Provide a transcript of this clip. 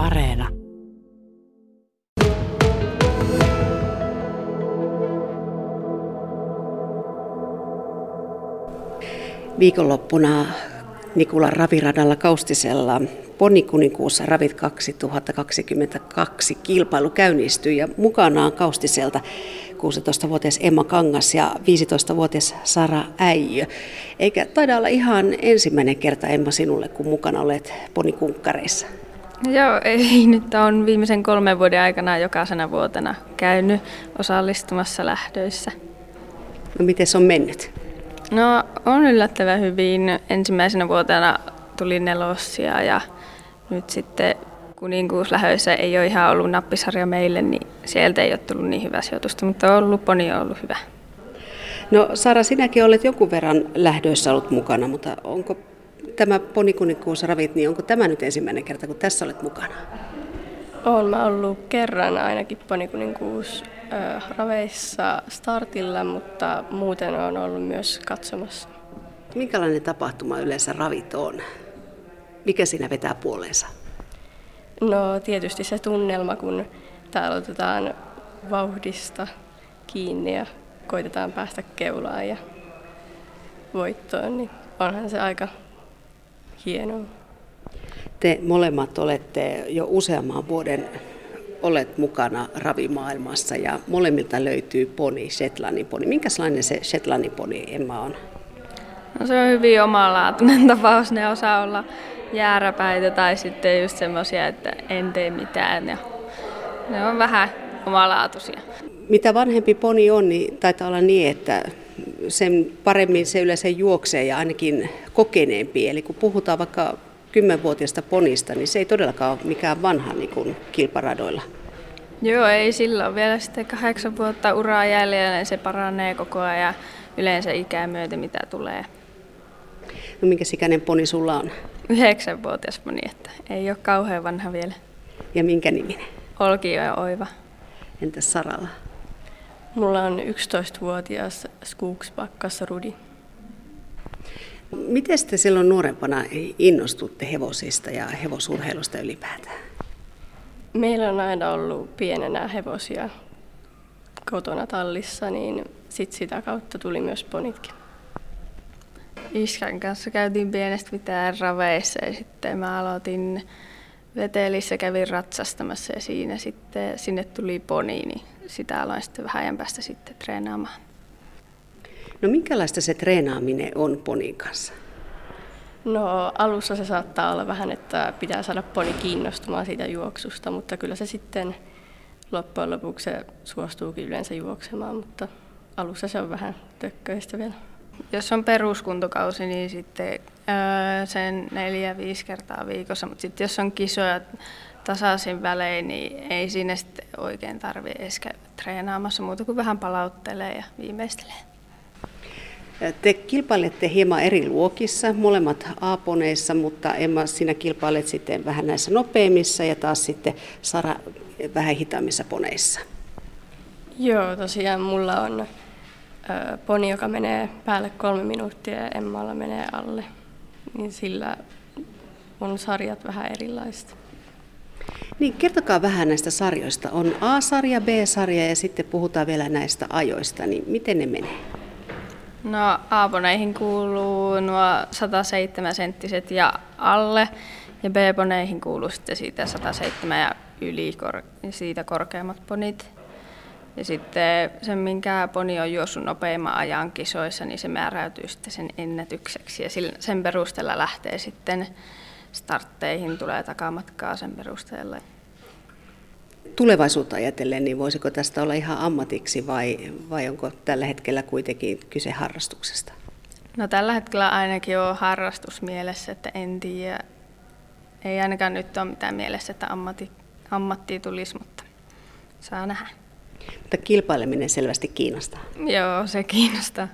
Areena. Viikonloppuna Nikulan raviradalla Kaustisella Ponikuninkuussa Ravit 2022 kilpailu käynnistyi ja mukanaan Kaustiselta 16-vuotias Emma Kangas ja 15-vuotias Sara Äijö. Eikä taida olla ihan ensimmäinen kerta Emma sinulle, kun mukana olet ponikunkkareissa. Joo, ei nyt on viimeisen kolmen vuoden aikana jokaisena vuotena käynyt osallistumassa lähdöissä. No miten se on mennyt? No on yllättävän hyvin. Ensimmäisenä vuotena tuli nelossia ja nyt sitten kuninkuuslähöissä ei ole ihan ollut nappisarja meille, niin sieltä ei ole tullut niin hyvä sijoitusta, mutta on ollut poni on ollut hyvä. No Sara, sinäkin olet jonkun verran lähdöissä ollut mukana, mutta onko tämä ponikuninkuus ravit, niin onko tämä nyt ensimmäinen kerta, kun tässä olet mukana? Olen mä ollut kerran ainakin ponikuninkuus raveissa startilla, mutta muuten on ollut myös katsomassa. Minkälainen tapahtuma yleensä ravit on? Mikä siinä vetää puoleensa? No tietysti se tunnelma, kun täällä otetaan vauhdista kiinni ja koitetaan päästä keulaan ja voittoon, niin onhan se aika hienoa. Te molemmat olette jo useamman vuoden olet mukana ravimaailmassa ja molemmilta löytyy poni, Shetlandin poni. Minkälainen se Shetlandin poni Emma on? No se on hyvin omalaatuinen tapaus. Ne osaa olla jääräpäitä tai sitten just semmoisia, että en tee mitään. Ja ne on vähän omalaatuisia. Mitä vanhempi poni on, niin taitaa olla niin, että sen paremmin se yleensä juoksee ja ainakin kokeneempi. Eli kun puhutaan vaikka kymmenvuotiaasta ponista, niin se ei todellakaan ole mikään vanha niin kuin kilparadoilla. Joo, ei sillä ole vielä sitten kahdeksan vuotta uraa jäljellä, niin se paranee koko ajan yleensä ikää myöten, mitä tulee. No minkä ikäinen poni sulla on? Yhdeksänvuotias poni, että ei ole kauhean vanha vielä. Ja minkä niminen? Olki ja Oiva. Entäs Saralla? Mulla on 11-vuotias Skogsbakkassa Rudi. Miten te silloin nuorempana innostutte hevosista ja hevosurheilusta ylipäätään? Meillä on aina ollut pienenä hevosia kotona tallissa, niin sit sitä kautta tuli myös ponitkin. Iskän kanssa käytiin pienestä mitään raveissa ja sitten mä aloitin Vetelissä, kävin ratsastamassa ja siinä sitten sinne tuli poni, niin sitä aloin sitten vähän ajan päästä sitten treenaamaan. No minkälaista se treenaaminen on ponin kanssa? No alussa se saattaa olla vähän, että pitää saada poni kiinnostumaan siitä juoksusta, mutta kyllä se sitten loppujen lopuksi se suostuukin yleensä juoksemaan, mutta alussa se on vähän tökköistä vielä. Jos on peruskuntokausi, niin sitten öö, sen neljä, viisi kertaa viikossa, mutta sitten jos on kisoja tasaisin välein, niin ei siinä sitten oikein tarvitse edes käydä treenaamassa muuta kuin vähän palauttelee ja viimeistelee. Te kilpailette hieman eri luokissa, molemmat A-poneissa, mutta Emma, sinä kilpailet sitten vähän näissä nopeimmissa ja taas sitten Sara vähän hitaammissa poneissa. Joo, tosiaan mulla on poni, joka menee päälle kolme minuuttia ja Emmalla menee alle. Niin sillä on sarjat vähän erilaiset. Niin, kertokaa vähän näistä sarjoista. On A-sarja, B-sarja ja sitten puhutaan vielä näistä ajoista. Niin miten ne menee? No A-poneihin kuuluu nuo 107 senttiset ja alle, ja B-poneihin kuuluu sitten siitä 107 ja yli kor- siitä korkeammat ponit. Ja sitten se, minkä poni on juossut nopeimman ajan kisoissa, niin se määräytyy sitten sen ennätykseksi. Ja sen perusteella lähtee sitten startteihin, tulee takamatkaa sen perusteella tulevaisuutta ajatellen, niin voisiko tästä olla ihan ammatiksi vai, vai onko tällä hetkellä kuitenkin kyse harrastuksesta? No tällä hetkellä ainakin on harrastus mielessä, että en tiedä. Ei ainakaan nyt ole mitään mielessä, että ammatti, ammattia tulisi, mutta saa nähdä. Mutta kilpaileminen selvästi kiinnostaa. Joo, se kiinnostaa.